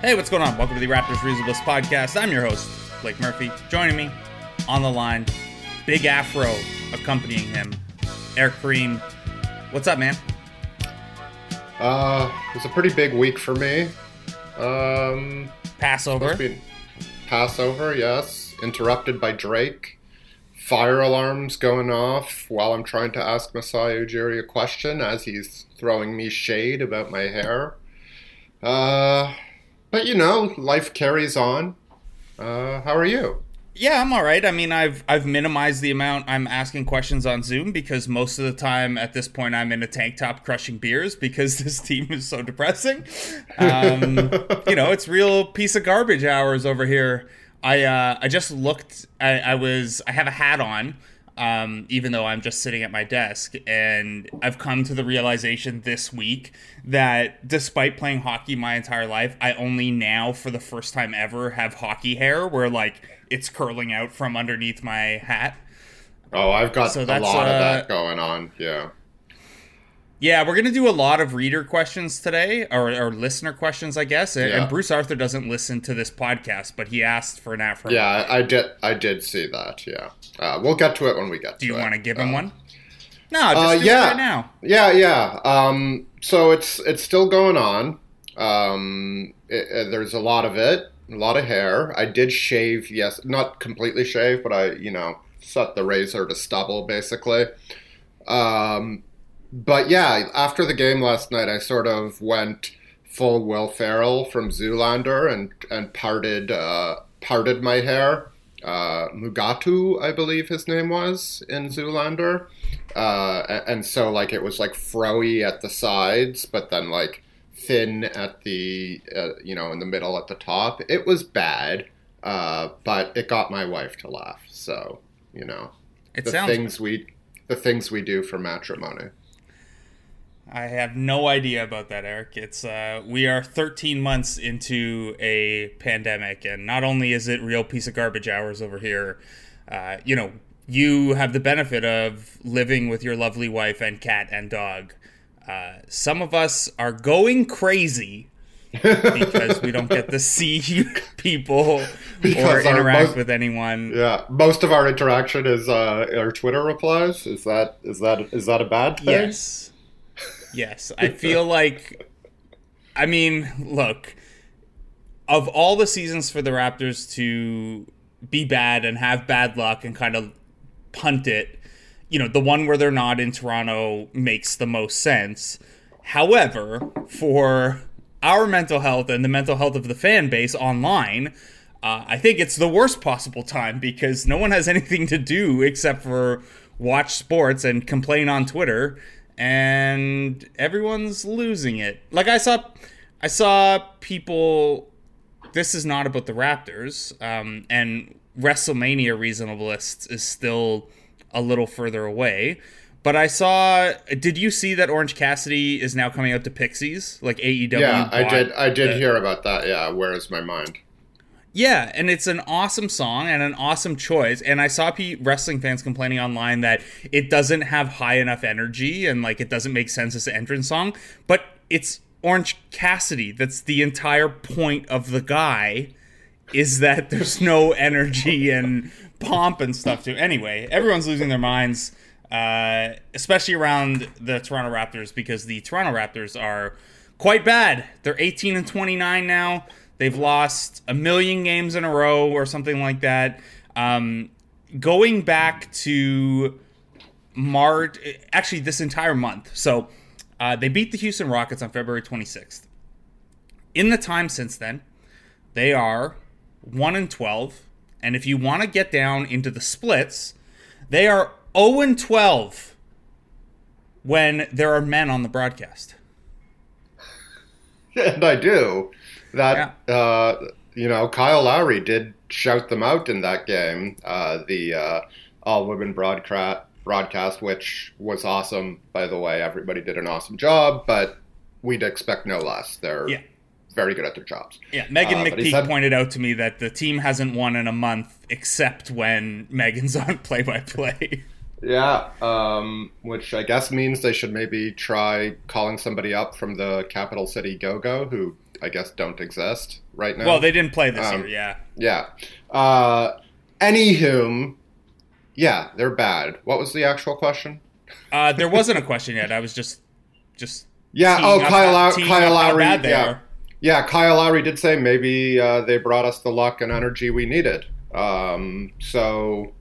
Hey, what's going on? Welcome to the Raptors Reasonable podcast. I'm your host, Blake Murphy. Joining me on the line, Big Afro accompanying him, Eric Koreen. What's up, man? Uh, it was a pretty big week for me. Um, Passover. Passover, yes. Interrupted by Drake. Fire alarms going off while I'm trying to ask Masai Ujiri a question as he's throwing me shade about my hair. Uh, but you know, life carries on. Uh, how are you? Yeah, I'm all right. I mean, I've I've minimized the amount I'm asking questions on Zoom because most of the time at this point I'm in a tank top crushing beers because this team is so depressing. Um, you know, it's real piece of garbage hours over here. I uh, I just looked. I, I was I have a hat on um, even though I'm just sitting at my desk. And I've come to the realization this week that despite playing hockey my entire life, I only now, for the first time ever, have hockey hair where like it's curling out from underneath my hat. Oh, I've got so a lot uh, of that going on. Yeah. Yeah, we're gonna do a lot of reader questions today, or, or listener questions, I guess. And, yeah. and, Bruce Arthur doesn't listen to this podcast, but he asked for an afro. Yeah, I did. I did see that. Yeah, uh, we'll get to it when we get. To it. Do you want to give him uh, one? No, just uh, yeah, right now. Yeah, yeah. Um, so it's it's still going on. Um, it, it, there's a lot of it, a lot of hair. I did shave. Yes, not completely shave, but I, you know, set the razor to stubble basically. Um, but yeah, after the game last night, I sort of went full Will Ferrell from Zoolander and and parted uh, parted my hair. Uh, Mugatu, I believe his name was in Zoolander, uh, and so like it was like froey at the sides, but then like thin at the uh, you know in the middle at the top. It was bad, uh, but it got my wife to laugh. So you know, it the things we the things we do for matrimony. I have no idea about that, Eric. It's uh, we are 13 months into a pandemic, and not only is it real piece of garbage hours over here, uh, you know, you have the benefit of living with your lovely wife and cat and dog. Uh, some of us are going crazy because we don't get to see people because or interact most, with anyone. Yeah, most of our interaction is uh, our Twitter replies. Is that is that is that a bad thing? Yes. Yes, I feel like. I mean, look, of all the seasons for the Raptors to be bad and have bad luck and kind of punt it, you know, the one where they're not in Toronto makes the most sense. However, for our mental health and the mental health of the fan base online, uh, I think it's the worst possible time because no one has anything to do except for watch sports and complain on Twitter and everyone's losing it. Like I saw, I saw people. This is not about the Raptors, um, and WrestleMania Reasonableists is still a little further away. But I saw. Did you see that Orange Cassidy is now coming out to Pixies? Like AEW. Yeah, I did. I did the, hear about that. Yeah, where is my mind? Yeah, and it's an awesome song and an awesome choice. And I saw P- wrestling fans complaining online that it doesn't have high enough energy and like it doesn't make sense as an entrance song. But it's Orange Cassidy. That's the entire point of the guy is that there's no energy and pomp and stuff to. Anyway, everyone's losing their minds, uh, especially around the Toronto Raptors because the Toronto Raptors are quite bad. They're 18 and 29 now. They've lost a million games in a row or something like that. Um, going back to March, actually, this entire month. So uh, they beat the Houston Rockets on February 26th. In the time since then, they are 1 and 12. And if you want to get down into the splits, they are 0 and 12 when there are men on the broadcast. and I do. That yeah. uh, you know, Kyle Lowry did shout them out in that game. Uh, the uh, all women broadcast broadcast, which was awesome. By the way, everybody did an awesome job, but we'd expect no less. They're yeah. very good at their jobs. Yeah, Meghan uh, McPeak said, pointed out to me that the team hasn't won in a month except when Meghan's on play by play. Yeah, um, which I guess means they should maybe try calling somebody up from the capital city Go Go, who I guess don't exist right now. Well, they didn't play this um, year, yeah. Yeah. Uh, anywho, yeah, they're bad. What was the actual question? Uh, there wasn't a question yet. I was just, just. Yeah. Oh, Kyle, Kyle Lowry. Yeah. Yeah, Kyle Lowry did say maybe uh, they brought us the luck and energy we needed. Um, so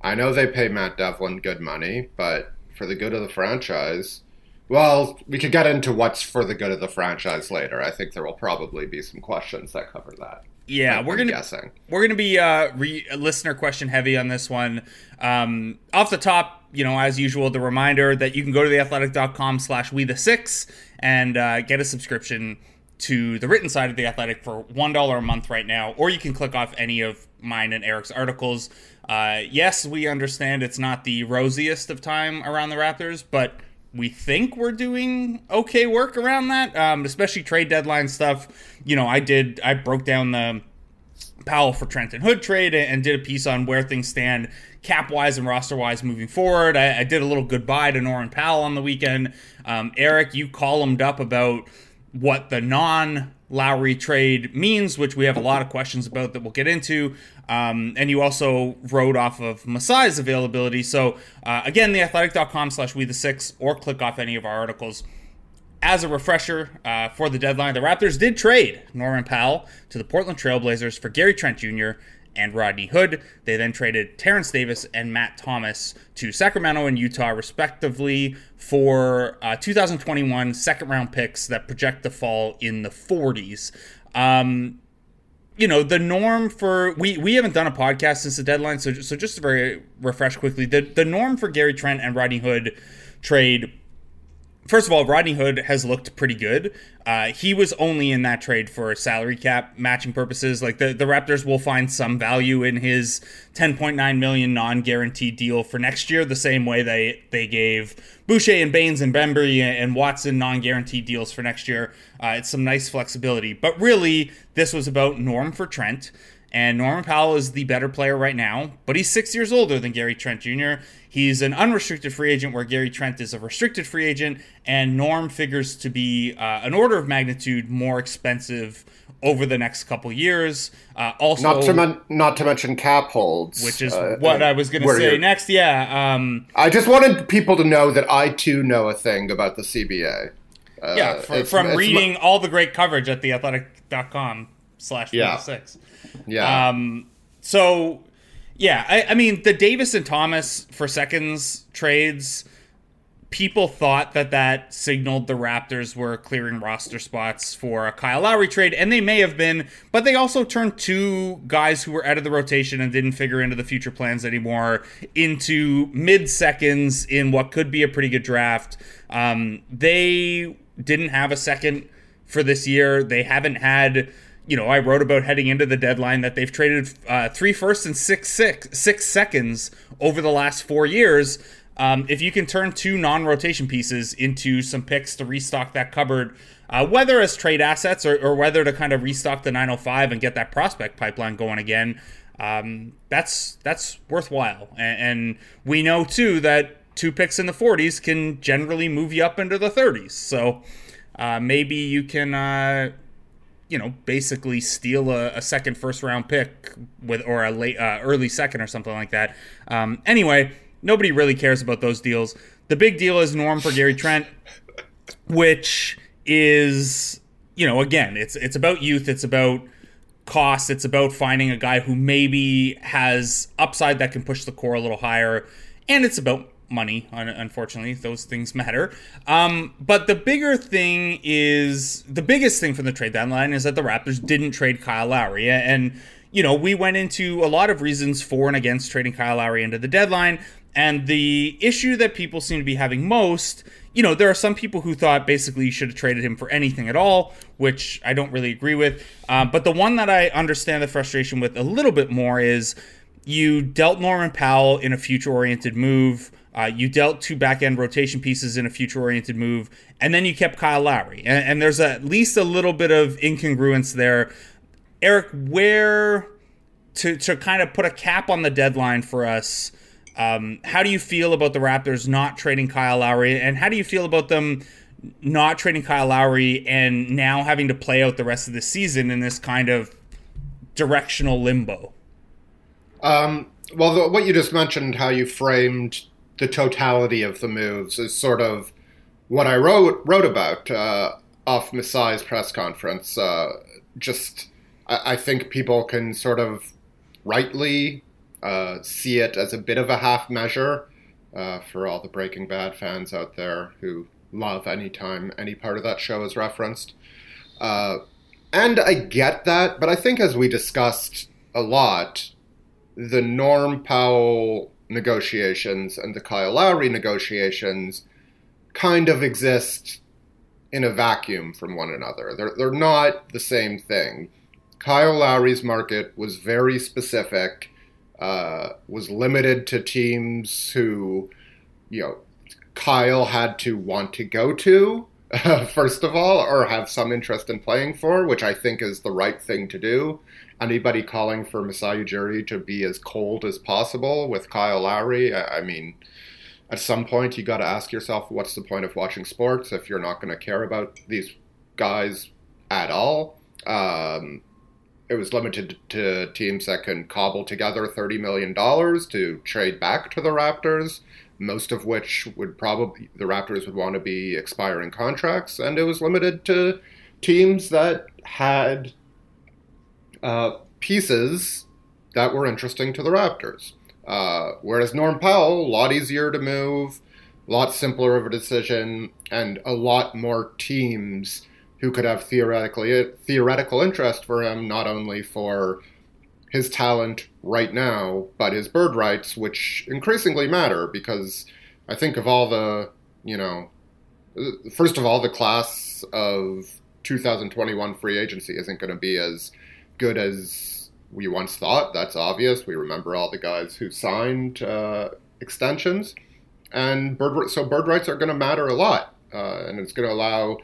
I know they pay Matt Devlin good money, but for the good of the franchise, well, we could get into what's for the good of the franchise later. I think there will probably be some questions that cover that. Yeah, I'm, we're gonna guessing. we're gonna be uh, re- listener question heavy on this one. Um, off the top, you know, as usual, the reminder that you can go to theathletic.com slash we the six and uh, get a subscription to the written side of the Athletic for one dollar a month right now, or you can click off any of mine and Eric's articles. Uh, yes, we understand it's not the rosiest of time around the Raptors, but we think we're doing okay work around that, um, especially trade deadline stuff. You know, I did, I broke down the Powell for Trenton Hood trade and did a piece on where things stand cap wise and roster wise moving forward. I, I, did a little goodbye to Norman Powell on the weekend. Um, Eric, you columned up about what the non Lowry trade means, which we have a lot of questions about that we'll get into. Um, and you also wrote off of Masai's availability. So uh, again, theathletic.com slash we the six, or click off any of our articles. As a refresher uh, for the deadline, the Raptors did trade Norman Powell to the Portland Trailblazers for Gary Trent Jr. and Rodney Hood. They then traded Terrence Davis and Matt Thomas to Sacramento and Utah, respectively, for uh, 2021 second round picks that project to fall in the 40s. Um, you know the norm for we we haven't done a podcast since the deadline so so just to very refresh quickly the the norm for Gary Trent and Rodney Hood trade first of all, Rodney Hood has looked pretty good. Uh, he was only in that trade for salary cap matching purposes. Like the, the Raptors will find some value in his 10.9 million non-guaranteed deal for next year, the same way they they gave Boucher and Baynes and Bembry and Watson non-guaranteed deals for next year. Uh, it's some nice flexibility, but really this was about Norm for Trent. And Norman Powell is the better player right now, but he's six years older than Gary Trent Jr. He's an unrestricted free agent, where Gary Trent is a restricted free agent, and Norm figures to be uh, an order of magnitude more expensive over the next couple years. Uh, also, not to men- not to mention cap holds, which is uh, what I was going to say next. Yeah, um, I just wanted people to know that I too know a thing about the CBA. Uh, yeah, for, it's, from it's reading all the great coverage at theathletic.com slash yeah. six. Yeah. Um, so, yeah, I, I mean, the Davis and Thomas for seconds trades, people thought that that signaled the Raptors were clearing roster spots for a Kyle Lowry trade, and they may have been, but they also turned two guys who were out of the rotation and didn't figure into the future plans anymore into mid seconds in what could be a pretty good draft. Um, they didn't have a second for this year. They haven't had you know, I wrote about heading into the deadline that they've traded uh, three firsts and six, six, six seconds over the last four years. Um, if you can turn two non-rotation pieces into some picks to restock that cupboard, uh, whether as trade assets or, or, whether to kind of restock the 905 and get that prospect pipeline going again, um, that's that's worthwhile. And, and, we know too that two picks in the 40s can generally move you up into the 30s. So uh, maybe you can uh, you know, basically steal a, a, second first round pick with or a late uh, early second or something like that. Um, anyway, nobody really cares about those deals. The big deal is Norm for Gary Trent, which is you know again it's it's about youth, it's about cost, it's about finding a guy who maybe has upside that can push the core a little higher, and it's about money. Unfortunately, those things matter. Um, but the bigger thing is the biggest thing from the trade deadline is that the Raptors didn't trade Kyle Lowry, and you know we went into a lot of reasons for and against trading Kyle Lowry into the deadline. And the issue that people seem to be having most, you know, there are some people who thought basically you should have traded him for anything at all, which I don't really agree with. Um, but the one that I understand the frustration with a little bit more is you dealt Norman Powell in a future oriented move. Uh, you dealt two back end rotation pieces in a future oriented move, and then you kept Kyle Lowry. And, and there's at least a little bit of incongruence there. Eric, where to, to kind of put a cap on the deadline for us, um, how do you feel about the Raptors not trading Kyle Lowry? And how do you feel about them not trading Kyle Lowry and now having to play out the rest of the season in this kind of directional limbo? Um, well, the, what you just mentioned, how you framed the totality of the moves, is sort of what I wrote wrote about uh, off Masai's press conference. Uh, just, I, I, think people can sort of rightly uh, see it as a bit of a half measure uh, for all the Breaking Bad fans out there who love any time any part of that show is referenced. Uh, and I get that, but I think as we discussed a lot, the Norm Powell negotiations and the Kyle Lowry negotiations kind of exist in a vacuum from one another. They're, they're not the same thing. Kyle Lowry's market was very specific, uh, was limited to teams who, you know, Kyle had to want to go to, uh, first of all, or have some interest in playing for, which I think is the right thing to do anybody calling for Masai Ujiri to be as cold as possible with Kyle Lowry, I, I mean, at some point you got to ask yourself, what's the point of watching sports if you're not going to care about these guys at all? Um, it was limited to teams that can cobble together $30 million to trade back to the Raptors, most of which would probably, the Raptors would want to be expiring contracts. And it was limited to teams that had uh, pieces that were interesting to the Raptors. Uh, whereas Norm Powell, a lot easier to move, a lot simpler of a decision, and a lot more teams who could have theoretically theoretical interest for him, not only for his talent right now, but his bird rights, which increasingly matter because I think of all the, you know, first of all, the class of 2021 free agency isn't going to be as good as we once thought. That's obvious. We remember all the guys who signed uh, extensions, and bird so bird rights are going to matter a lot, uh, and it's going to allow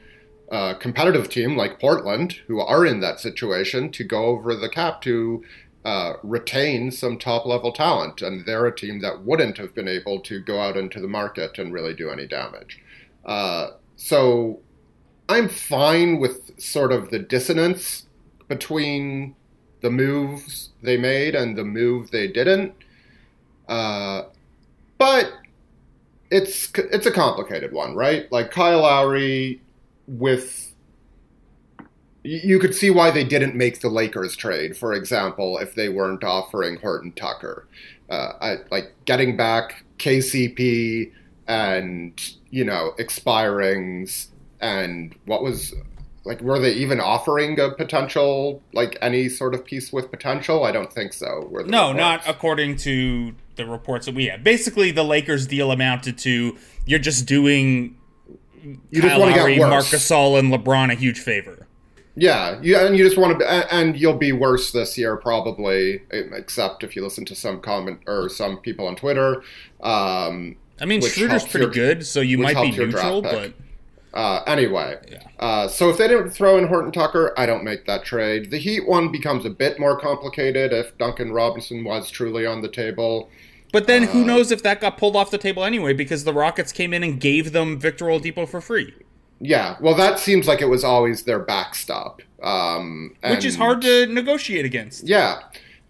a competitive team like Portland, who are in that situation, to go over the cap to. Uh, retain some top level talent, and they're a team that wouldn't have been able to go out into the market and really do any damage. Uh, so I'm fine with sort of the dissonance between the moves they made and the move they didn't. Uh, but it's it's a complicated one, right? Like Kyle Lowry with you could see why they didn't make the Lakers trade, for example, if they weren't offering Horton Tucker. Uh, I, like getting back KCP and you know expirings and what was like were they even offering a potential like any sort of piece with potential? I don't think so. no, reports. not according to the reports that we have. Basically, the Lakers deal amounted to you're just doing you Kyle just Lowry, Marc Gasol, and LeBron a huge favor. Yeah, yeah, and you just want to, and you'll be worse this year probably, except if you listen to some comment or some people on Twitter. Um, I mean, Schroeder's pretty your, good, so you might be neutral, but uh, anyway, yeah. uh, so if they didn't throw in Horton Tucker, I don't make that trade. The Heat one becomes a bit more complicated if Duncan Robinson was truly on the table. But then who uh, knows if that got pulled off the table anyway because the Rockets came in and gave them Victor Oladipo for free. Yeah, well, that seems like it was always their backstop. Um, and, Which is hard to negotiate against. Yeah.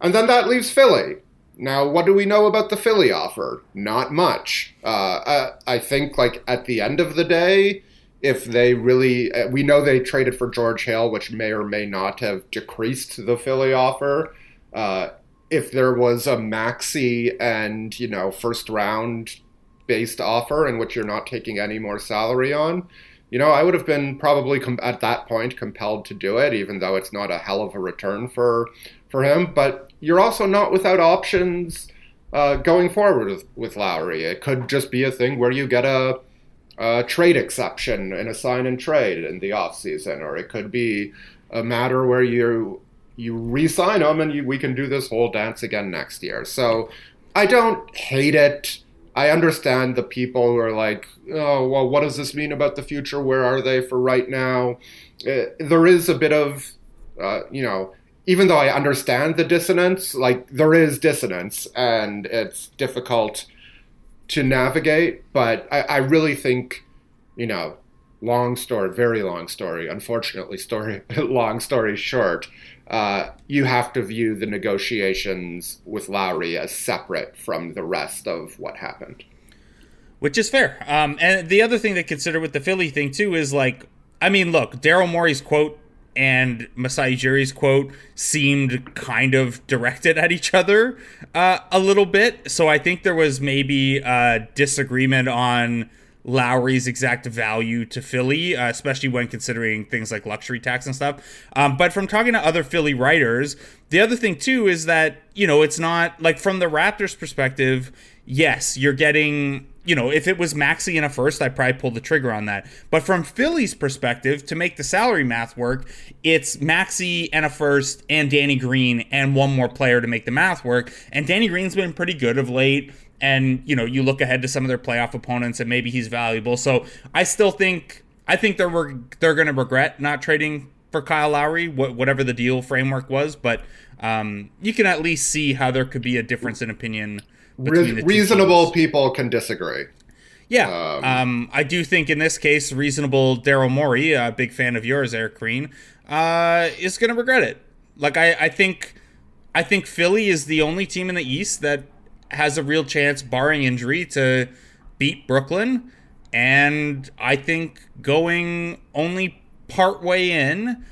And then that leaves Philly. Now, what do we know about the Philly offer? Not much. Uh, I, I think, like, at the end of the day, if they really, uh, we know they traded for George Hill, which may or may not have decreased the Philly offer. Uh, if there was a Maxey and you know first round based offer in which you're not taking any more salary on, you know, I would have been probably com- at that point compelled to do it, even though it's not a hell of a return for for him. But you're also not without options uh, going forward with, with Lowry. It could just be a thing where you get a, a trade exception in a sign and trade in the offseason, or it could be a matter where you you re-sign him and you, we can do this whole dance again next year. So I don't hate it. I understand the people who are like, oh, well, what does this mean about the future? Where are they for right now? Uh, there is a bit of, uh, you know, even though I understand the dissonance, like there is dissonance and it's difficult to navigate. But I, I really think, you know, long story, very long story, unfortunately, story, long story short, uh, you have to view the negotiations with Lowry as separate from the rest of what happened. Which is fair. Um, and the other thing to consider with the Philly thing, too, is like, I mean, look, Daryl Morey's quote and Masai Ujiri's quote seemed kind of directed at each other uh, a little bit. So I think there was maybe a disagreement on Lowry's exact value to Philly, uh, especially when considering things like luxury tax and stuff. Um, but from talking to other Philly writers, the other thing too is that, you know, it's not like from the Raptors perspective, yes, you're getting you know, if it was Maxey in a first, I'd probably pull the trigger on that. But from Philly's perspective, to make the salary math work, it's Maxey and a first and Danny Green and one more player to make the math work. And Danny Green's been pretty good of late and you know you look ahead to some of their playoff opponents and maybe he's valuable. So I still think I think they're they're going to regret not trading for Kyle Lowry, whatever the deal framework was. But um, you can at least see how there could be a difference in opinion. Re- reasonable people can disagree. Yeah, um, um, I do think in this case, reasonable Daryl Morey, a big fan of yours, Eric Koreen, uh, is going to regret it. Like I, I think, I think Philly is the only team in the East that has a real chance, barring injury, to beat Brooklyn. And I think going only part way in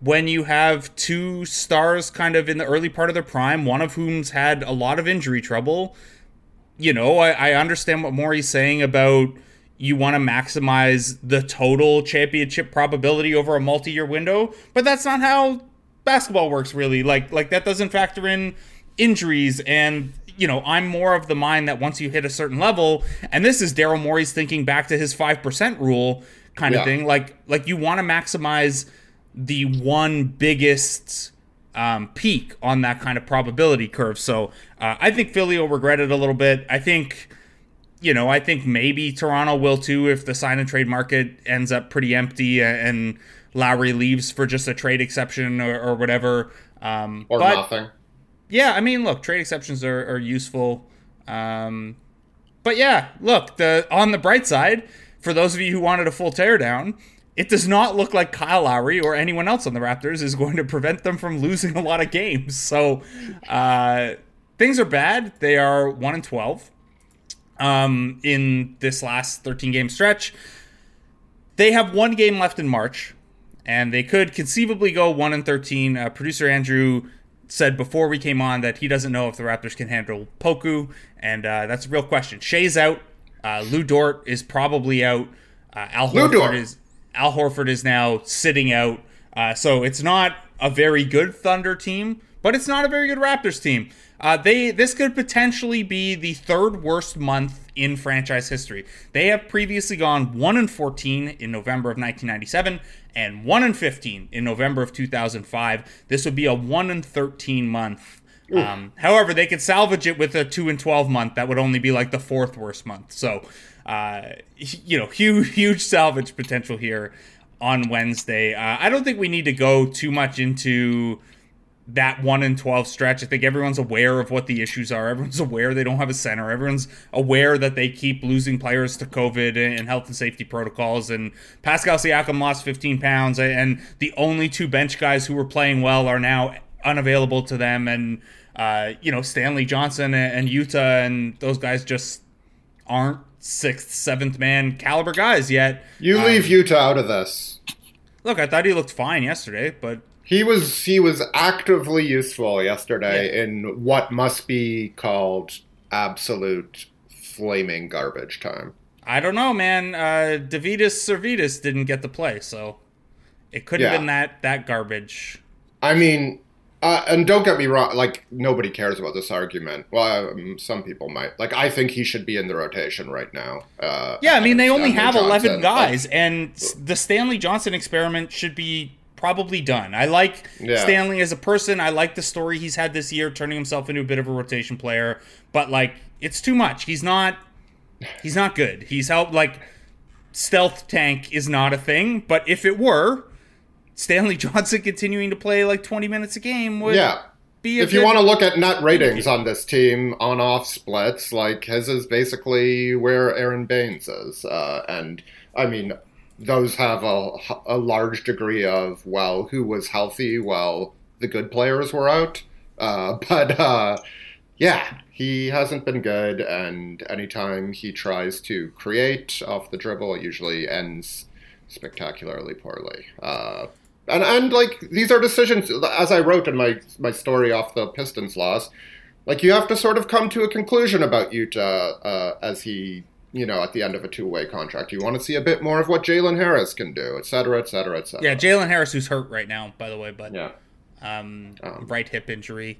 when you have two stars kind of in the early part of their prime, one of whom's had a lot of injury trouble. You know, I, I understand what Morey's saying about you want to maximize the total championship probability over a multi-year window, but that's not how basketball works really. Like like that doesn't factor in injuries and you know, I'm more of the mind that once you hit a certain level, and this is Daryl Morey's thinking back to his five percent rule kind of thing. Like, like you want to maximize the one biggest um, peak on that kind of probability curve. So uh, I think Philly will regret it a little bit. I think, you know, I think maybe Toronto will too if the sign and trade market ends up pretty empty and Lowry leaves for just a trade exception or, or whatever. Um, or but, nothing yeah, I mean, look, trade exceptions are, are useful. Um, but yeah, look, the on the bright side, for those of you who wanted a full teardown, it does not look like Kyle Lowry or anyone else on the Raptors is going to prevent them from losing a lot of games. So uh, things are bad. They are one and twelve um, in this last thirteen game stretch. They have one game left in March, and they could conceivably go one and thirteen. Uh, Producer Andrew said before we came on that he doesn't know if the Raptors can handle Poku, and uh, that's a real question. Shai's out. Uh, Lu Dort is probably out. Uh, Al Horford is Al Horford is now sitting out. Uh, so it's not a very good Thunder team, but it's not a very good Raptors team. Uh, they this could potentially be the third worst month in franchise history. They have previously gone one and fourteen in November of 1997 and 1 and 15 in November of 2005. This would be a 1 and 13 month. Um, however, they could salvage it with a 2 and 12 month. That would only be like the fourth worst month. So, uh, you know, huge, huge salvage potential here on Wednesday. Uh, I don't think we need to go too much into that 1 in 12 stretch. I think everyone's aware of what the issues are. Everyone's aware they don't have a center. Everyone's aware that they keep losing players to COVID and health and safety protocols. And Pascal Siakam lost 15 pounds, and the only two bench guys who were playing well are now unavailable to them. And, uh, you know, Stanley Johnson and Yuta and those guys just aren't sixth, seventh man caliber guys yet. You leave um, Yuta out of this. Look, I thought he looked fine yesterday, but he was he was actively useful yesterday yeah. in what must be called absolute flaming garbage time. I don't know, man. Uh, Sirvydis didn't get the play, so it could have yeah. been that that garbage. I mean, Uh, and don't get me wrong, like nobody cares about this argument. Well, um, some people might. Like, I think he should be in the rotation right now. Uh, yeah, I mean they only Stanley have Johnson. eleven guys, Like, and the Stanley Johnson experiment should be probably done. I like Yeah. Stanley as a person. I like the story he's had this year, turning himself into a bit of a rotation player. But like, it's too much. He's not. He's not good. He's helped like stealth tank is not a thing. But if it were, Stanley Johnson continuing to play like twenty minutes a game would yeah. be. If you want to look at net ratings on this team, on off splits, like his is basically where Aron Baynes is. Uh, and I mean, those have a, a large degree of, well, who was healthy while the good players were out. Uh, but uh, yeah, he hasn't been good. And anytime he tries to create off the dribble, it usually ends spectacularly poorly. Uh, and and like these are decisions as I wrote in my my story off the Pistons loss. Like you have to sort of come to a conclusion about Yuta uh, as he, you know, at the end of a two way contract. You want to see a bit more of what Jalen Harris can do, et cetera, et cetera, et cetera. yeah, Jalen Harris, who's hurt right now, by the way, but yeah. um, Um, right hip injury.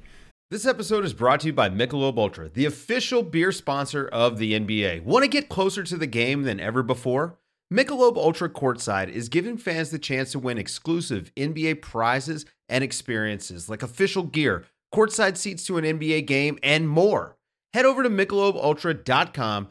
This episode is brought to you by Michelob Ultra, the official beer sponsor of the NBA. Want to get closer to the game than ever before? Michelob Ultra Courtside is giving fans the chance to win exclusive NBA prizes and experiences like official gear, courtside seats to an NBA game, and more. Head over to michelobultra.com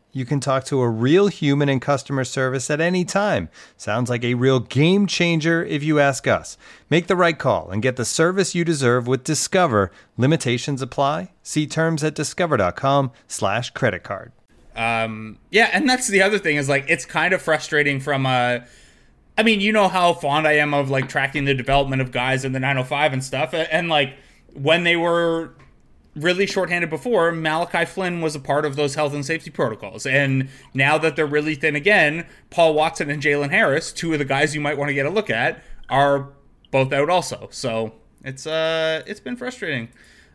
You can talk to a real human in customer service at any time. Sounds like a real game changer if you ask us. Make the right call and get the service you deserve with Discover. Limitations apply. See terms at discover.com/slash credit card. Um, yeah, and that's the other thing is like it's kind of frustrating from a. I mean, you know how fond I am of like tracking the development of guys in the 905 and stuff, and, and like when they were really shorthanded before, Malachi Flynn was a part of those health and safety protocols, and now that they're really thin again, Paul Watson and Jalen Harris, two of the guys you might want to get a look at, are both out also. So it's uh it's been frustrating.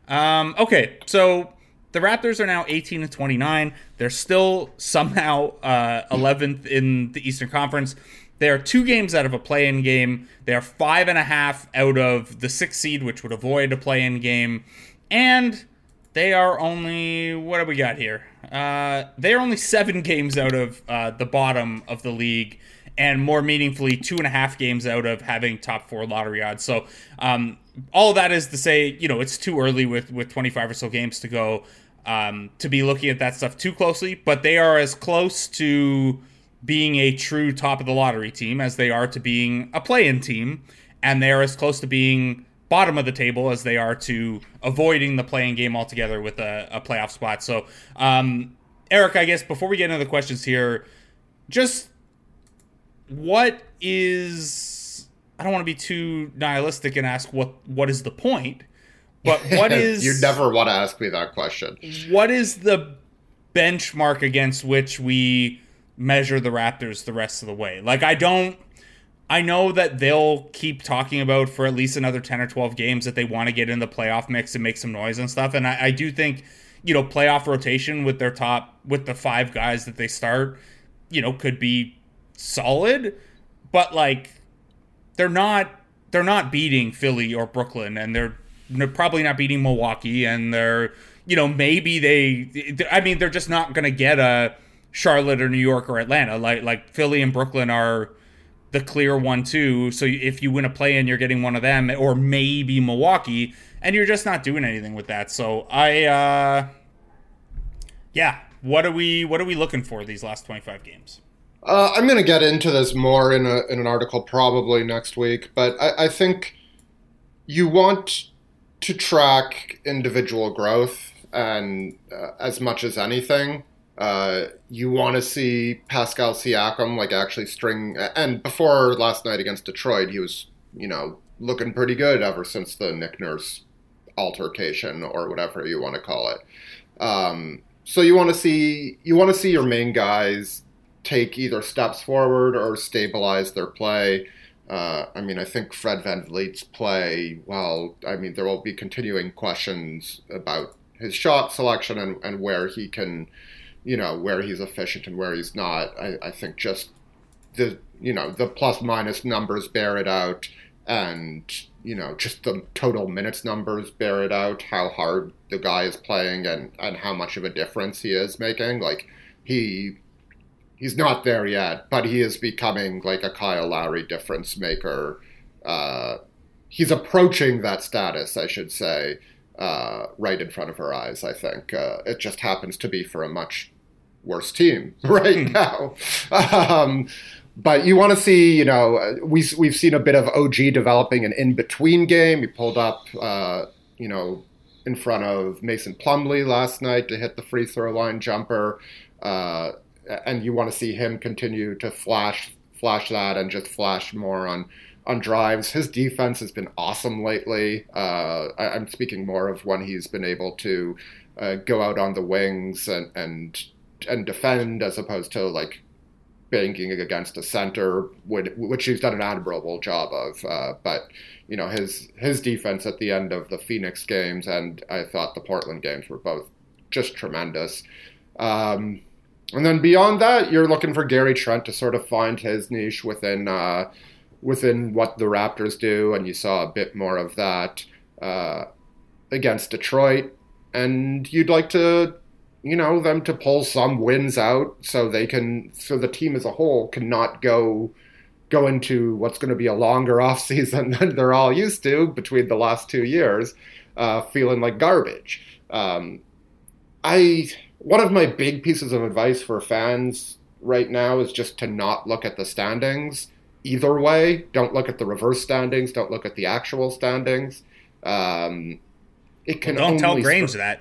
Um, okay, so the Raptors are now 18 and 29. They're still somehow uh, 11th in the Eastern Conference. They are two games out of a play-in game. They are five and a half out of the sixth seed, which would avoid a play-in game, and they are only what have we got here? Uh, they are only seven games out of uh, the bottom of the league, and more meaningfully, two and a half games out of having top four lottery odds. So, um, all that is to say, you know, it's too early with with 25 or so games to go um, to be looking at that stuff too closely. But they are as close to being a true top of the lottery team as they are to being a play-in team, and they are as close to being bottom of the table as they are to avoiding the playing game altogether with a, a playoff spot. So, um, Eric, I guess before we get into the questions here, just what is I don't want to be too nihilistic and ask what what is the point, but what is you never want to ask me that question. what is the benchmark against which we measure the Raptors the rest of the way? Like I don't I know that they'll keep talking about for at least another 10 or 12 games that they want to get in the playoff mix and make some noise and stuff. And I, I do think, you know, playoff rotation with their top, with the five guys that they start, you know, could be solid. But like, they're not, they're not beating Philly or Brooklyn and they're, they're probably not beating Milwaukee and they're, you know, maybe they, I mean, they're just not going to get a Charlotte or New York or Atlanta. Like, like Philly and Brooklyn are, the clear one too. So if you win a play in, you're getting one of them, or maybe Milwaukee, and you're just not doing anything with that. So I, uh, yeah, what are we what are we looking for these last 25 games? Uh, I'm going to get into this more in, a, in an article probably next week, but I, I think you want to track individual growth, and uh, as much as anything, uh, you want to see Pascal Siakam like actually string. And before last night against Detroit, he was you know looking pretty good ever since the Nick Nurse altercation or whatever you want to call it. Um, so you want to see you want to see your main guys take either steps forward or stabilize their play. Uh, I mean, I think Fred Van VanVleet's play, well, I mean, there will be continuing questions about his shot selection and, and where he can, you know, where he's efficient and where he's not. I, I think just the, you know, the plus minus numbers bear it out and, you know, just the total minutes numbers bear it out, how hard the guy is playing and, and how much of a difference he is making. Like, he he's not there yet, but he is becoming like a Kyle Lowry difference maker. Uh, he's approaching that status, I should say, uh, right in front of our eyes. I think uh, it just happens to be for a much worse team right now. um, but you want to see, you know, we we've seen a bit of OG developing an in between game. He pulled up, uh, you know, in front of Mason Plumlee last night to hit the free throw line jumper. Uh, and you want to see him continue to flash flash that and just flash more on on drives. His defense has been awesome lately. Uh, I, am speaking more of when he's been able to uh, go out on the wings and and and defend as opposed to like banking against a center, which he's done an admirable job of. Uh, but you know his his defense at the end of the Phoenix games and I thought the Portland games were both just tremendous. Um, and then beyond that, you're looking for Gary Trent to sort of find his niche within uh, within what the Raptors do, and you saw a bit more of that uh, against Detroit. And you'd like to, you know, them to pull some wins out so they can, so the team as a whole cannot go go into what's going to be a longer off season than they're all used to between the last two years, uh, feeling like garbage. Um, I one of my big pieces of advice for fans right now is just to not look at the standings either way. Don't look at the reverse standings. Don't look at the actual standings. Um, it can well, don't tell Grange str- that.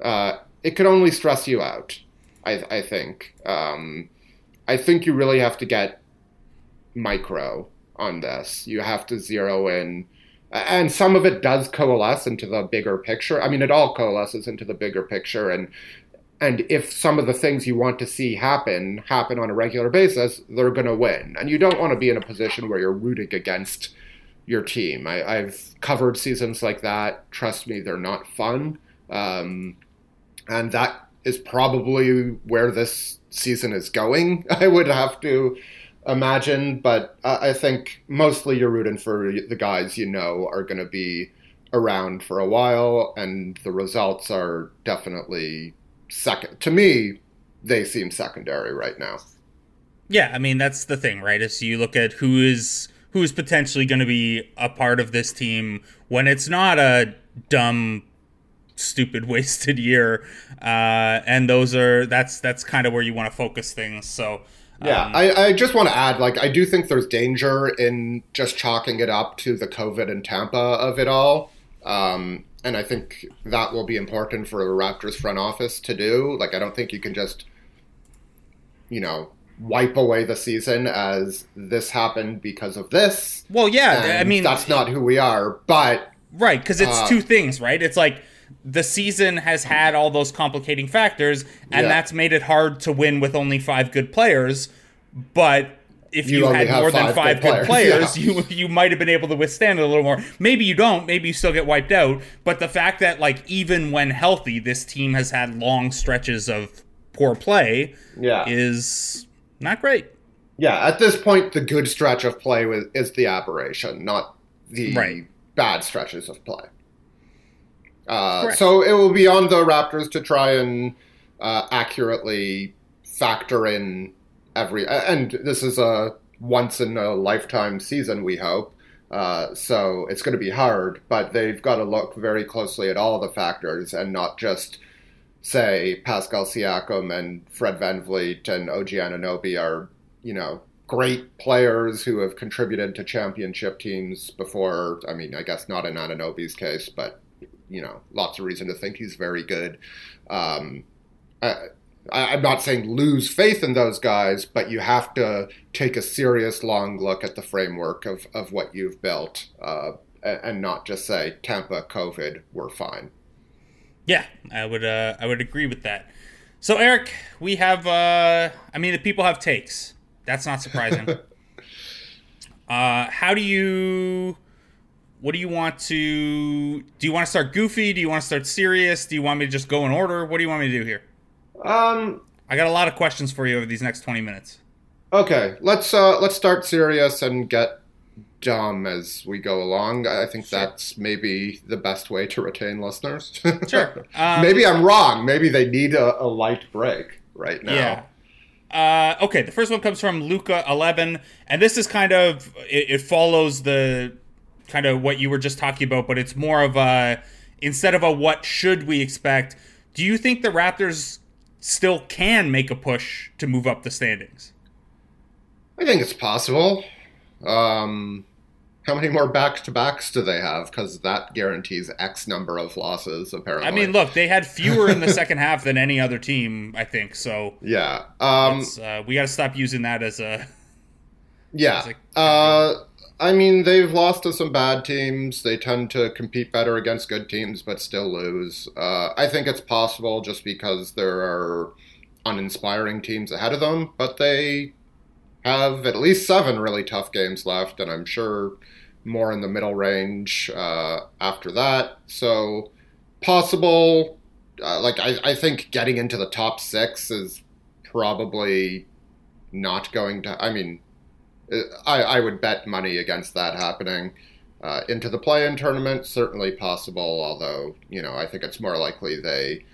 Uh, it can only stress you out. I, I think. Um, I think you really have to get micro on this. You have to zero in, and some of it does coalesce into the bigger picture. I mean, it all coalesces into the bigger picture, and and if some of the things you want to see happen happen on a regular basis, they're going to win. And you don't want to be in a position where you're rooting against your team. I, have covered seasons like that. Trust me, they're not fun. Um, and that is probably where this season is going, I would have to imagine. But I think mostly you're rooting for the guys you know are going to be around for a while, and the results are definitely second. To me, they seem secondary right now. Yeah, I mean that's the thing, right? Is you look at who is who is potentially going to be a part of this team when it's not a dumb stupid wasted year uh, and those are that's that's kind of where you want to focus things so yeah um, I, I just want to add like i do think there's danger in just chalking it up to the covid and tampa of it all um, and I think that will be important for the Raptors front office to do. Like, I don't think you can just, you know, wipe away the season as this happened because of this. Well, yeah, I mean, that's not who we are, but right because it's uh, two things, right? It's like the season has had all those complicating factors, and yeah. that's made it hard to win with only five good players. But if you, you had more than five good, good players, yeah. you you might have been able to withstand it a little more. Maybe you don't. Maybe you still get wiped out. But the fact that like even when healthy, this team has had long stretches of poor play, yeah. is not great. Yeah, at this point, the good stretch of play is the aberration, not the right. bad stretches of play. Uh, so it will be on the Raptors to try and uh, accurately factor in every and this is a once in a lifetime season we hope. Uh, so it's going to be hard but they've got to look very closely at all the factors and not just say Pascal Siakam and Fred Van VanVleet and OG Anunoby are you know great players who have contributed to championship teams before. I mean I guess not in Anunoby's case but you know lots of reason to think he's very good um, I'm not saying lose faith in those guys, but you have to take a serious long look at the framework of, of what you've built uh, and not just say Tampa, COVID, we're fine. Yeah, I would uh, I would agree with that. So Eric, we have uh, I mean the people have takes. That's not surprising. Uh, how do you? What do you want to? Do you want to start goofy? Do you want to start serious? Do you want me to just go in order? What do you want me to do here? Um, I got a lot of questions for you over these next twenty minutes. okay, let's uh, let's start serious and get dumb as we go along. I think that's maybe the best way to retain listeners. Sure. Um, maybe I'm wrong. Maybe they need a, a light break right now. Yeah. Uh, okay, the first one comes from Luca eleven, and this is kind of it, it follows the kind of what you were just talking about, but it's more of a instead of a what should we expect. Do you think the Raptors still can make a push to move up the standings? I think it's possible. Um, how many more back to backs do they have? Because that guarantees X number of losses, apparently. I mean, look, they had fewer in the second half than any other team, I think. So Yeah. Um, uh, we got to stop using that as a. yeah. it's like- Uh, I mean, they've lost to some bad teams. They tend to compete better against good teams, but still lose. Uh, I think it's possible just because there are uninspiring teams ahead of them, but they have at least seven really tough games left, and I'm sure more in the middle range uh, after that. So possible. Uh, like I, I think getting into the top six is probably not going to. I mean, I, I would bet money against that happening. Uh, into the play-in tournament, certainly possible. Although you know, I think it's more likely they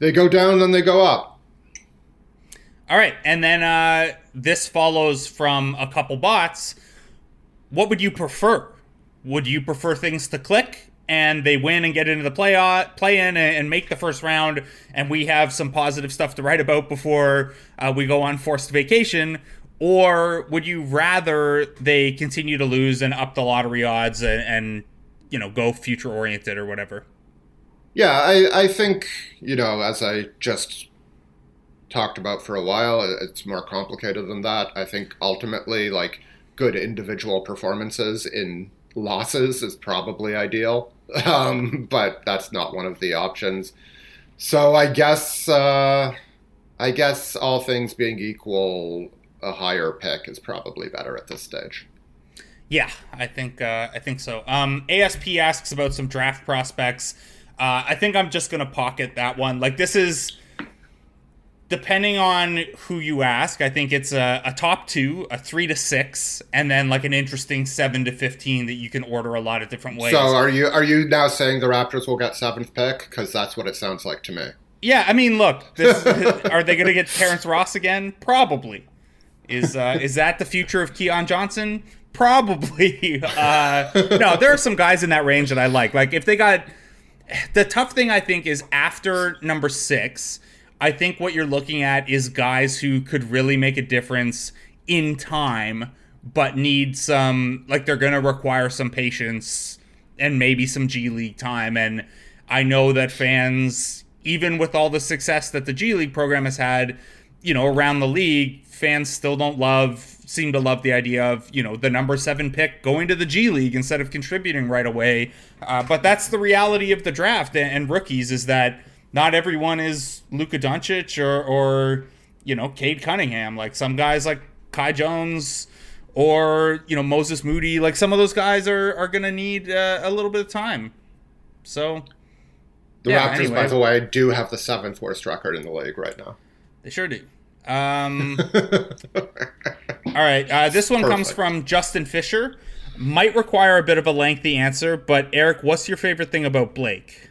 they go down than they go up. All right, and then uh, this follows from a couple bots. What would you prefer? Would you prefer things to click and they win and get into the play play in and make the first round, and we have some positive stuff to write about before uh, we go on forced vacation? Or would you rather they continue to lose and up the lottery odds and, and you know go future oriented or whatever? Yeah, I, I think, you know, as I just talked about for a while, it's more complicated than that. I think ultimately, like, good individual performances in losses is probably ideal, um, but that's not one of the options. So I guess, uh, I guess all things being equal, a higher pick is probably better at this stage. Yeah, I think uh, I think so. Um, ASP asks about some draft prospects. Uh, I think I'm just gonna pocket that one. Like this is depending on who you ask. I think it's a, a top two, a three to six, and then like an interesting seven to fifteen that you can order a lot of different ways. So are you are you now saying the Raptors will get seventh pick? Because that's what it sounds like to me. Yeah, I mean, look, this, are they going to get Terrence Ross again? Probably. Is uh, is that the future of Keon Johnson? Probably. Uh, no, there are some guys in that range that I like. Like if they got the tough thing, I think is after number six. I think what you're looking at is guys who could really make a difference in time, but need some like they're going to require some patience and maybe some G League time. And I know that fans, even with all the success that the G League program has had, you know, around the league, fans still don't love, seem to love the idea of, you know, the number seven pick going to the G League instead of contributing right away. Uh, but that's the reality of the draft and, and rookies is that not everyone is Luka Doncic or, or, you know, Cade Cunningham. Like some guys like Kai Jones or, you know, Moses Moody, like some of those guys are, are going to need uh, a little bit of time. So The Yeah, Raptors, anyway. by the way, do have the seventh worst record in the league right now. They sure do. Um, all right. Uh, this one comes from Justin Fisher. Might require a bit of a lengthy answer, but Eric, what's your favorite thing about Blake?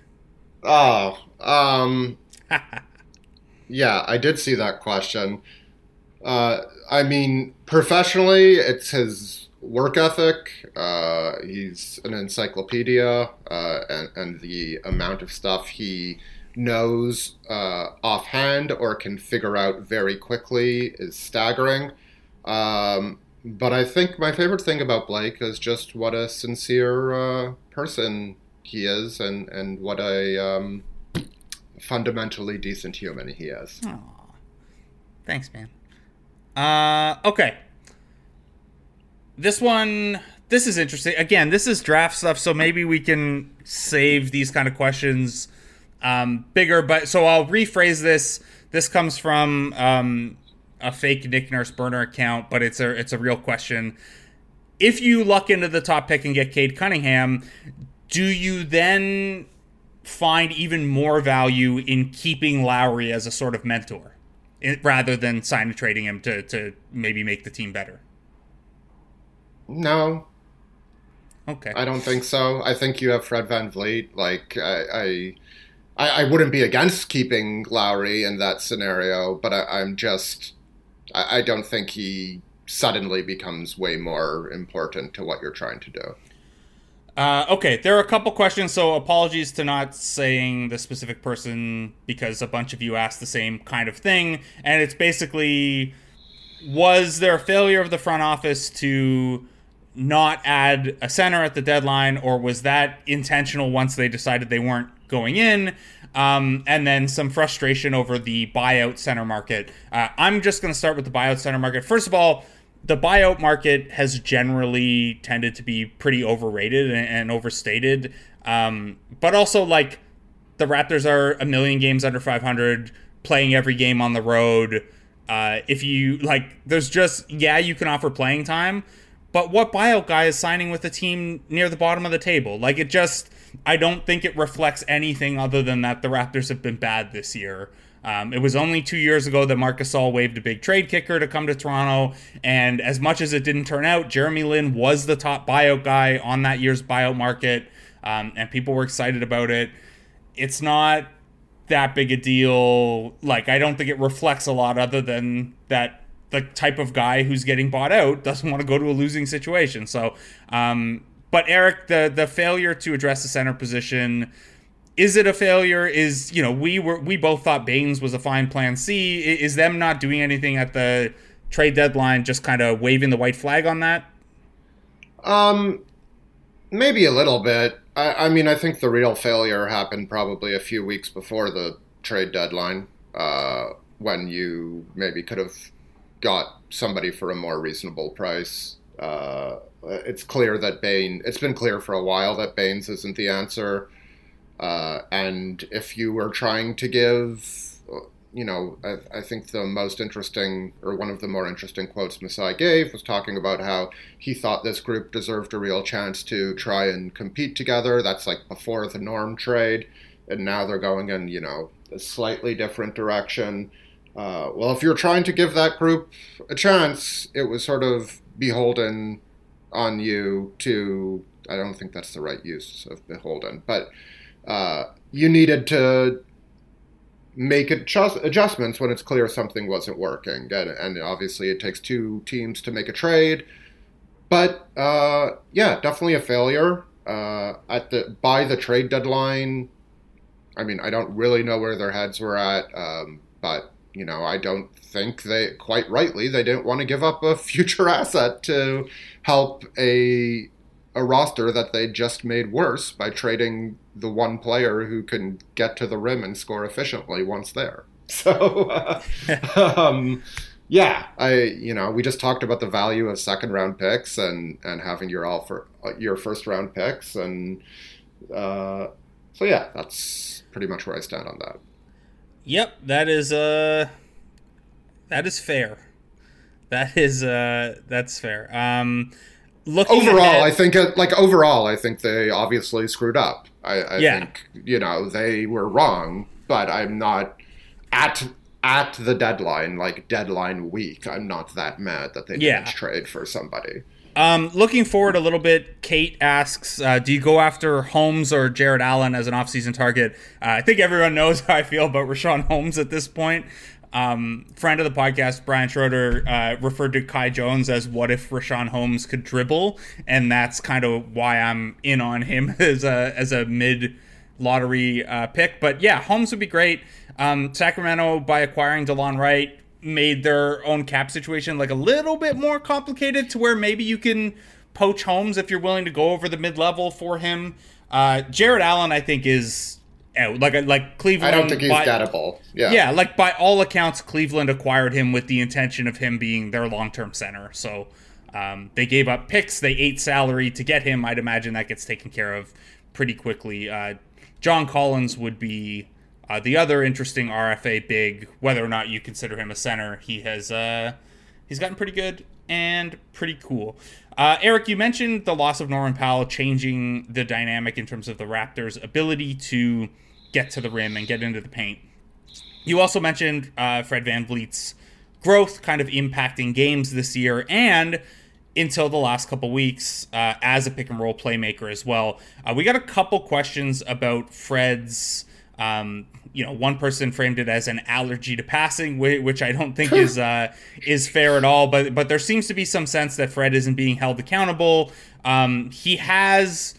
Oh, um, yeah, I did see that question. Uh, I mean, professionally, it's his work ethic. Uh, he's an encyclopedia, uh, and, and the amount of stuff he knows uh, offhand or can figure out very quickly is staggering. Um, but I think my favorite thing about Blake is just what a sincere uh, person he is, and and what a um, fundamentally decent human he is. Thanks, man. Uh, okay. This one, this is interesting. Again, this is draft stuff, so maybe we can save these kind of questions um, bigger. But so I'll rephrase this. This comes from um, a fake Nick Nurse burner account, but it's a it's a real question. if you luck into the top pick and get Cade Cunningham, do you then find even more value in keeping Lowry as a sort of mentor rather than signing trading him to, to maybe make the team better? No. Okay. I don't think so. I think you have Fred VanVleet. Like, I, I, I wouldn't be against keeping Lowry in that scenario, but I, am just, I, I don't think he suddenly becomes way more important to what you're trying to do. Uh, okay, there are a couple questions, so apologies to not saying the specific person because a bunch of you asked the same kind of thing. And it's basically was there a failure of the front office to not add a center at the deadline, or was that intentional once they decided they weren't going in? Um, and then some frustration over the buyout center market. Uh, I'm just going to start with the buyout center market. First of all, the buyout market has generally tended to be pretty overrated and, and overstated. Um, but also, like, the Raptors are a million games under 500, playing every game on the road. Uh, if you, like, there's just, yeah, you can offer playing time, but what buyout guy is signing with a team near the bottom of the table? Like, it just, I don't think it reflects anything other than that the Raptors have been bad this year. Um, it was only two years ago that Marc Gasol waved a big trade kicker to come to Toronto, and as much as it didn't turn out, Jeremy Lin was the top buyout guy on that year's buyout market, um, and people were excited about it. It's not that big a deal. Like, I don't think it reflects a lot other than that the type of guy who's getting bought out doesn't want to go to a losing situation. So, um, but Eric, the the failure to address the center position is it a failure? Is you know we were we both thought Baynes was a fine plan C. Is them not doing anything at the trade deadline just kind of waving the white flag on that? Um, maybe a little bit. I, I mean, I think the real failure happened probably a few weeks before the trade deadline, uh, when you maybe could have got somebody for a more reasonable price. Uh, it's clear that Bain. It's been clear for a while that Baynes isn't the answer. Uh, and if you were trying to give, you know, I, I, think the most interesting or one of the more interesting quotes Masai gave was talking about how he thought this group deserved a real chance to try and compete together. That's like before the norm trade. And now they're going in, you know, a slightly different direction. Uh, well, if you're trying to give that group a chance, it was sort of beholden on you to. I don't think that's the right use of beholden, but uh, you needed to make adjust- adjustments when it's clear something wasn't working. And, and, obviously, it takes two teams to make a trade. But uh, yeah, definitely a failure. Uh, at the by the trade deadline, I mean, I don't really know where their heads were at, um, but you know, I don't think they quite rightly they didn't want to give up a future asset to help a a roster that they just made worse by trading the one player who can get to the rim and score efficiently once there. So, uh, um, yeah, I you know we just talked about the value of second round picks and and having your all for your first round picks and uh, so yeah, that's pretty much where I stand on that. Yep, that is uh that is fair. That is uh that's fair. Um looking overall, ahead, I think it, like overall, I think they obviously screwed up. I, I yeah. think you know they were wrong, but I'm not at at the deadline, like deadline week. I'm not that mad that they didn't trade for somebody. Um, looking forward a little bit, Kate asks, uh, "Do you go after Holmes or Jarrett Allen as an offseason target?" Uh, I think everyone knows how I feel about Richaun Holmes at this point. Um, friend of the podcast, Brian Schroeder, uh, referred to Kai Jones as what if Richaun Holmes could dribble, and that's kind of why I'm in on him as a as a mid lottery uh, pick. But yeah, Holmes would be great. Um, Sacramento by acquiring Delon Wright made their own cap situation like a little bit more complicated to where maybe you can poach Holmes if you're willing to go over the mid level for him. Uh, Jarrett Allen, I think, is out. Like like Cleveland. I don't think he's by, gettable. Yeah. Yeah, like by all accounts, Cleveland acquired him with the intention of him being their long term center. So um, they gave up picks, they ate salary to get him. I'd imagine that gets taken care of pretty quickly. Uh, John Collins would be uh, the other interesting RFA big, whether or not you consider him a center. He has uh, he's gotten pretty good and pretty cool. Uh, Eric, you mentioned the loss of Norman Powell changing the dynamic in terms of the Raptors' ability to get to the rim and get into the paint. You also mentioned uh, Fred VanVleet's growth kind of impacting games this year and until the last couple weeks uh, as a pick and roll playmaker as well. Uh, we got a couple questions about Fred's. Um, you know, one person framed it as an allergy to passing, which I don't think is uh, is fair at all. But but there seems to be some sense that Fred isn't being held accountable. Um, he has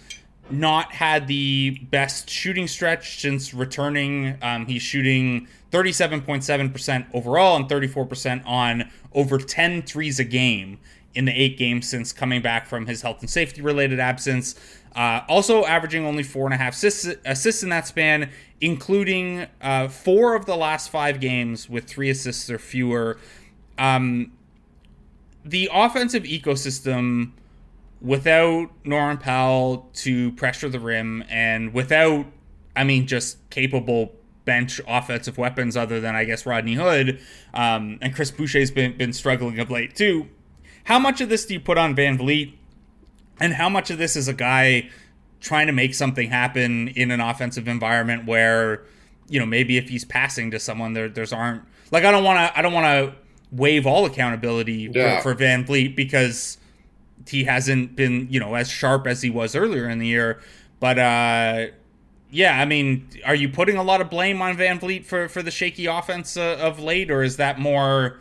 not had the best shooting stretch since returning. Um, he's shooting 37.7% overall and 34% on over 10 threes a game in the eight games since coming back from his health and safety related absence. Uh, also averaging only four and a half assists, assists in that span, including uh, four of the last five games with three assists or fewer. Um, the offensive ecosystem without Norman Powell to pressure the rim and without, I mean, just capable bench offensive weapons other than I guess Rodney Hood um, and Chris Boucher's been been struggling of late too. How much of this do you put on VanVleet, and how much of this is a guy trying to make something happen in an offensive environment where you know maybe if he's passing to someone there there's aren't like I don't want to I don't want to waive all accountability yeah. for, for VanVleet because he hasn't been you know as sharp as he was earlier in the year. But uh yeah, I mean, are you putting a lot of blame on VanVleet for, for the shaky offense uh, of late, or is that more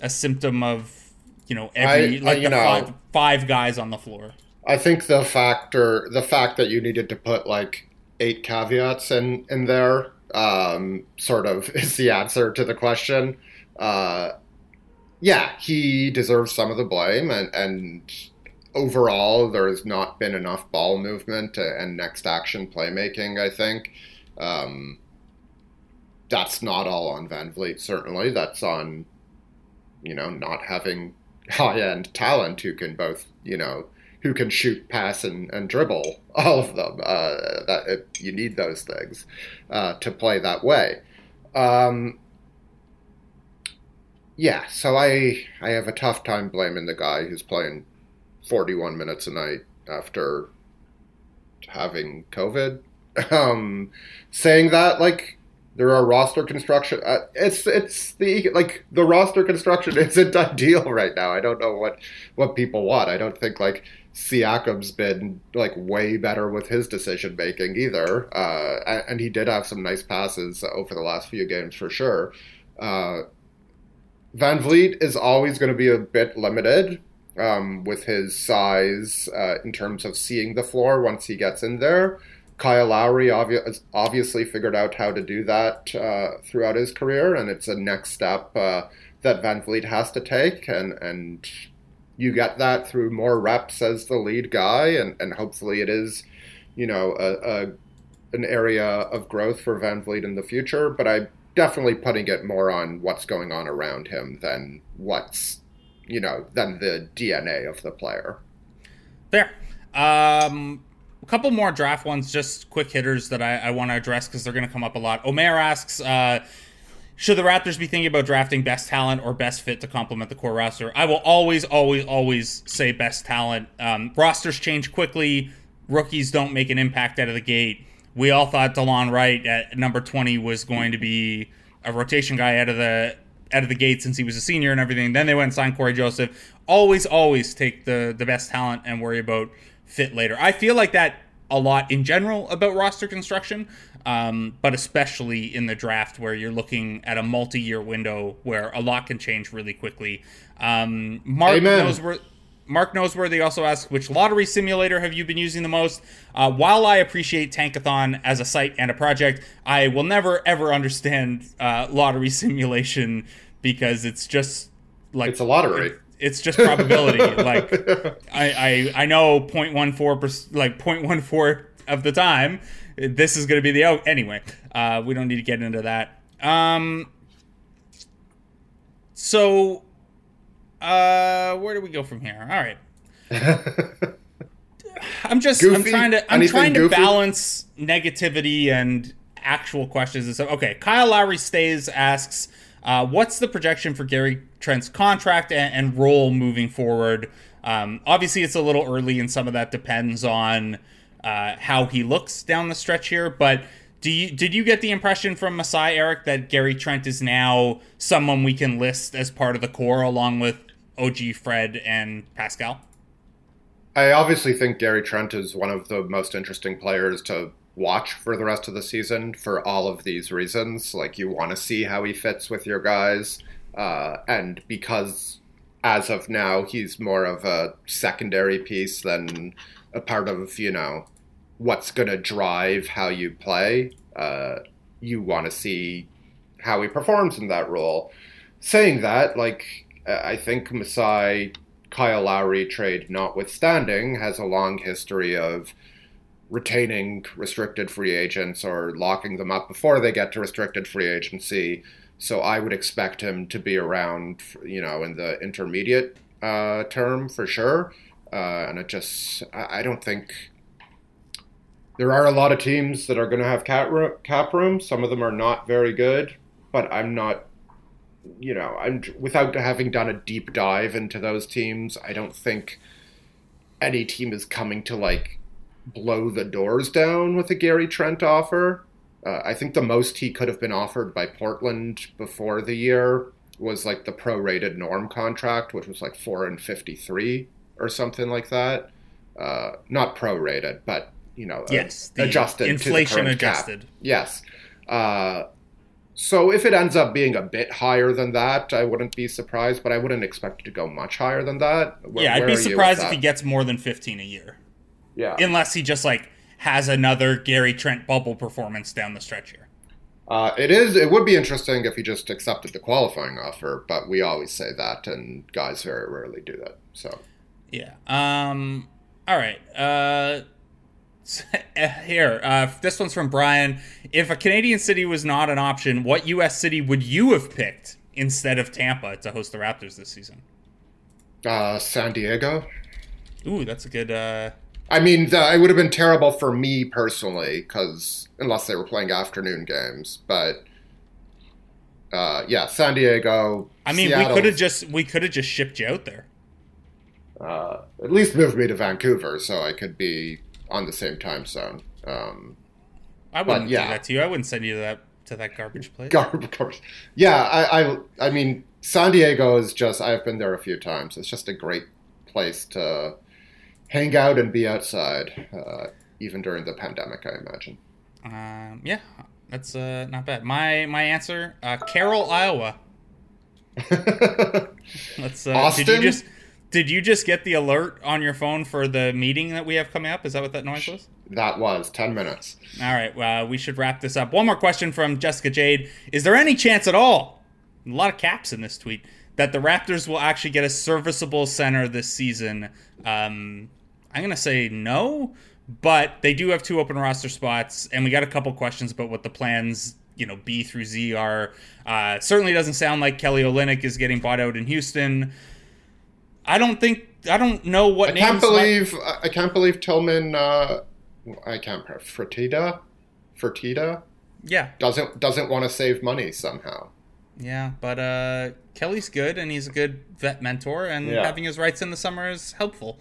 a symptom of you know every I, like the know, five, five guys on the floor? I think the factor, the fact that you needed to put like eight caveats in in there, um, sort of is the answer to the question. Uh, yeah, he deserves some of the blame, and and overall, there has not been enough ball movement and next action playmaking. I think um, that's not all on VanVleet. Certainly, that's on you know not having high end talent who can both you know who can shoot, pass, and, and dribble. All of them. Uh, that it, you need those things uh, to play that way. Um, yeah, so I I have a tough time blaming the guy who's playing 41 minutes a night after having COVID. Um, saying that, like, there are roster construction. Uh, it's it's the like the roster construction isn't ideal right now. I don't know what what people want. I don't think like Siakam's been like way better with his decision making either. Uh, and he did have some nice passes over the last few games for sure. Uh, VanVleet is always going to be a bit limited um, with his size uh, in terms of seeing the floor once he gets in there. Kyle Lowry obvi- obviously figured out how to do that uh, throughout his career, and it's a next step uh, that VanVleet has to take. And, and you get that through more reps as the lead guy, and, and hopefully it is, you know, a, a an area of growth for VanVleet in the future. But I'm definitely putting it more on what's going on around him than what's you know, than the DNA of the player. Fair. Um, a couple more draft ones, just quick hitters that I, I want to address because they're going to come up a lot. Omer asks, uh, should the Raptors be thinking about drafting best talent or best fit to complement the core roster? I will always, always, always say best talent. Um, rosters change quickly. Rookies don't make an impact out of the gate. We all thought Delon Wright at number 20 was going to be a rotation guy out of the out of the gate since he was a senior and everything. Then they went and signed Corey Joseph. Always, always take the the best talent and worry about fit later. I feel like that a lot in general about roster construction, um, but especially in the draft where you're looking at a multi-year window where a lot can change really quickly. Um, Mark Amen. knows where. Mark Noseworthy also asks, which lottery simulator have you been using the most? Uh, while I appreciate Tankathon as a site and a project, I will never ever understand uh, lottery simulation because it's just like it's a lottery. It, it's just probability. like I, I I know 0.14 like 0.14 of the time this is going to be the out anyway. Uh, we don't need to get into that. Um, so uh, where do we go from here? All right. I'm just goofy? I'm trying to I'm Anything trying to goofy? balance negativity and actual questions and stuff. Okay, Kyle Lowry stays asks, Uh, what's the projection for Gary Trent's contract and, and role moving forward? Um, obviously, it's a little early, and some of that depends on uh, how he looks down the stretch here. But do you did you get the impression from Masai Eric that Gary Trent is now someone we can list as part of the core along with OG Fred and Pascal? I obviously think Gary Trent is one of the most interesting players to watch for the rest of the season for all of these reasons. Like you want to see how he fits with your guys, uh, and because as of now he's more of a secondary piece than a part of you know what's going to drive how you play. Uh, you want to see how he performs in that role. Saying that, like I think Masai Kyle Lowry trade notwithstanding, has a long history of retaining restricted free agents or locking them up before they get to restricted free agency. So I would expect him to be around, you know, in the intermediate uh, term for sure. Uh, and it just, I don't think there are a lot of teams that are going to have cap room, cap room. Some of them are not very good, but I'm not you know, I'm without having done a deep dive into those teams, I don't think any team is coming to like blow the doors down with a Gary Trent offer. Uh, I think the most he could have been offered by Portland before the year was like the prorated norm contract, which was like four and fifty three or something like that. Uh, not prorated, but you know, yes, adjusted inflation adjusted. Cap. Yes. Uh, so if it ends up being a bit higher than that, I wouldn't be surprised, but I wouldn't expect it to go much higher than that. Where, yeah, I'd be surprised if he gets more than 15 a year. Yeah. Unless he just like has another Gary Trent bubble performance down the stretch here. Uh, it is. It would be interesting if he just accepted the qualifying offer, but we always say that, and guys very rarely do that. So. Yeah. Um. All right. Uh Here, uh, this one's from Brian. If a Canadian city was not an option, what U.S. city would you have picked instead of Tampa to host the Raptors this season? Uh, San Diego. Ooh, that's a good. Uh... I mean, the, it would have been terrible for me personally, because unless they were playing afternoon games, but uh, yeah, San Diego. I mean, Seattle, we could have just we could have just shipped you out there. Uh, at least moved me to Vancouver so I could be on the same time zone. Um, I wouldn't yeah. do that to you. I wouldn't send you to that to that garbage place. Garbage. Yeah, I, I, I mean, San Diego is just. I've been there a few times. It's just a great place to hang out and be outside, uh, even during the pandemic. I imagine. Um, yeah, that's uh, not bad. My my answer, uh, Carroll, Iowa. Let's. Uh, Austin. Did you just did you just get the alert on your phone for the meeting that we have coming up? Is that what that noise was? That was 10 minutes. All right, uh, we should wrap this up. One more question from Jessica Jade. Is there any chance at all, a lot of caps in this tweet, that the Raptors will actually get a serviceable center this season? Um, I'm going to say no, but they do have two open roster spots, and we got a couple questions about what the plans you know B through Z are. Uh, certainly doesn't sound like Kelly Olynyk is getting bought out in Houston. I don't think I don't know what. I can't believe might... I can't believe Tilman. Uh, I can't. Fertitta, Fertitta. Yeah. Doesn't doesn't want to save money somehow. Yeah, but uh, Kelly's good and he's a good vet mentor, and yeah. having his rights in the summer is helpful.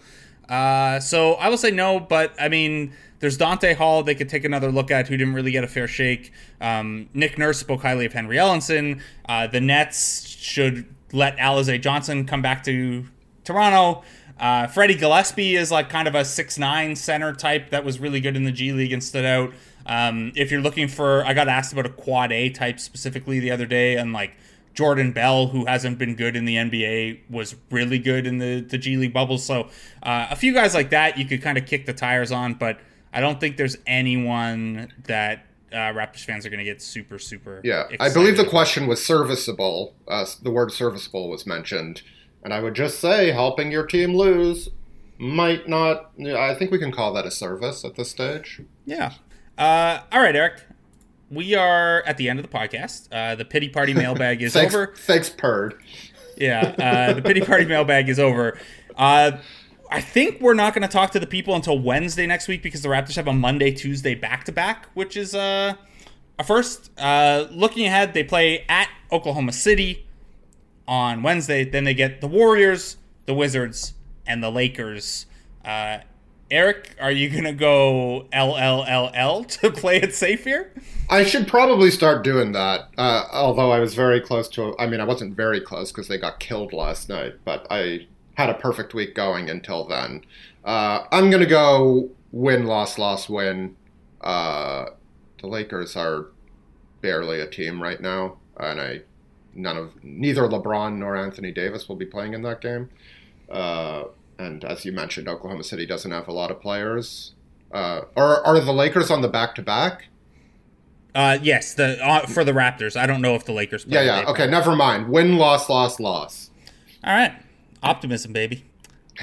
Uh, so I will say no, but I mean, there's Donta Hall they could take another look at who didn't really get a fair shake. Um, Nick Nurse spoke highly of Henry Ellenson. Uh, the Nets should let Alize Johnson come back to Toronto. Uh, Freddie Gillespie is like kind of a six nine center type that was really good in the G League and stood out. Um, if you're looking for, I got asked about a quad A type specifically the other day, and like Jordan Bell, who hasn't been good in the NBA, was really good in the, the G League bubble. So uh, a few guys like that you could kind of kick the tires on, but I don't think there's anyone that uh, Raptors fans are going to get super, super. Yeah, I believe the question was serviceable. Uh, the word serviceable was mentioned. And I would just say, helping your team lose might not. I think we can call that a service at this stage. Yeah. Uh, all right, Eric. We are at the end of the podcast. Uh, the pity party mailbag is thanks, over. Thanks, Purd. Yeah, uh, the pity party mailbag is over. Uh, I think we're not going to talk to the people until Wednesday next week because the Raptors have a Monday, Tuesday back to back, which is uh, first, uh, looking ahead, they play at Oklahoma City on Wednesday. Then they get the Warriors, the Wizards, and the Lakers. Uh, Eric, are you gonna go LLLL to play it safe here? I should probably start doing that. Uh, although I was very close to. I mean, I wasn't very close because they got killed last night, but I had a perfect week going until then. Uh, I'm gonna go win, loss, loss, win. Uh, the Lakers are barely a team right now, and I none of neither LeBron nor Anthony Davis will be playing in that game. And as you mentioned, Oklahoma City doesn't have a lot of players. Uh, are are the Lakers on the back to back? Uh, yes, the uh, for the Raptors. I don't know if the Lakers. Yeah, yeah. Okay, never mind. Win, loss, loss, loss. All right, optimism, baby.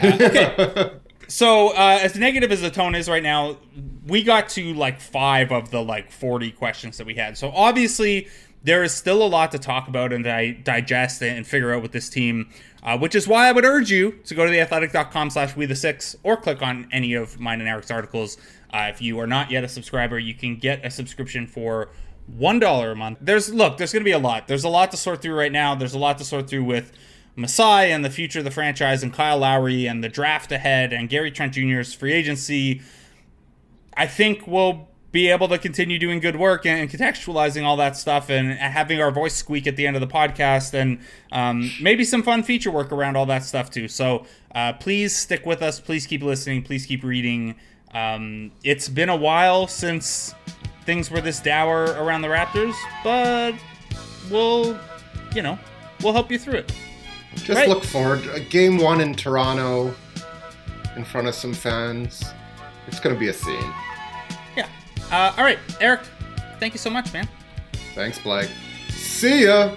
Uh, okay. so uh, as negative as the tone is right now, we got to like five of the like forty questions that we had. So obviously there is still a lot to talk about and di- digest and figure out with this team. Uh, which is why I would urge you to go to theathletic.com slash we the six or click on any of mine and Eric's articles. Uh, if you are not yet a subscriber, you can get a subscription for one dollar a month. There's look, there's gonna be a lot. There's a lot to sort through right now. There's a lot to sort through with Masai and the future of the franchise and Kyle Lowry and the draft ahead and Gary Trent Jr.'s free agency. I think we'll be able to continue doing good work and, contextualizing all that stuff and having our voice squeak at the end of the podcast and um, maybe some fun feature work around all that stuff too. So uh, please stick with us. Please keep listening. Please keep reading. Um, it's been a while since things were this dour around the Raptors, but we'll, you know, we'll help you through it. Just right? look forward. Game one in Toronto in front of some fans. It's going to be a scene. Uh, all right, Eric, thank you so much, man. Thanks, Blake. See ya.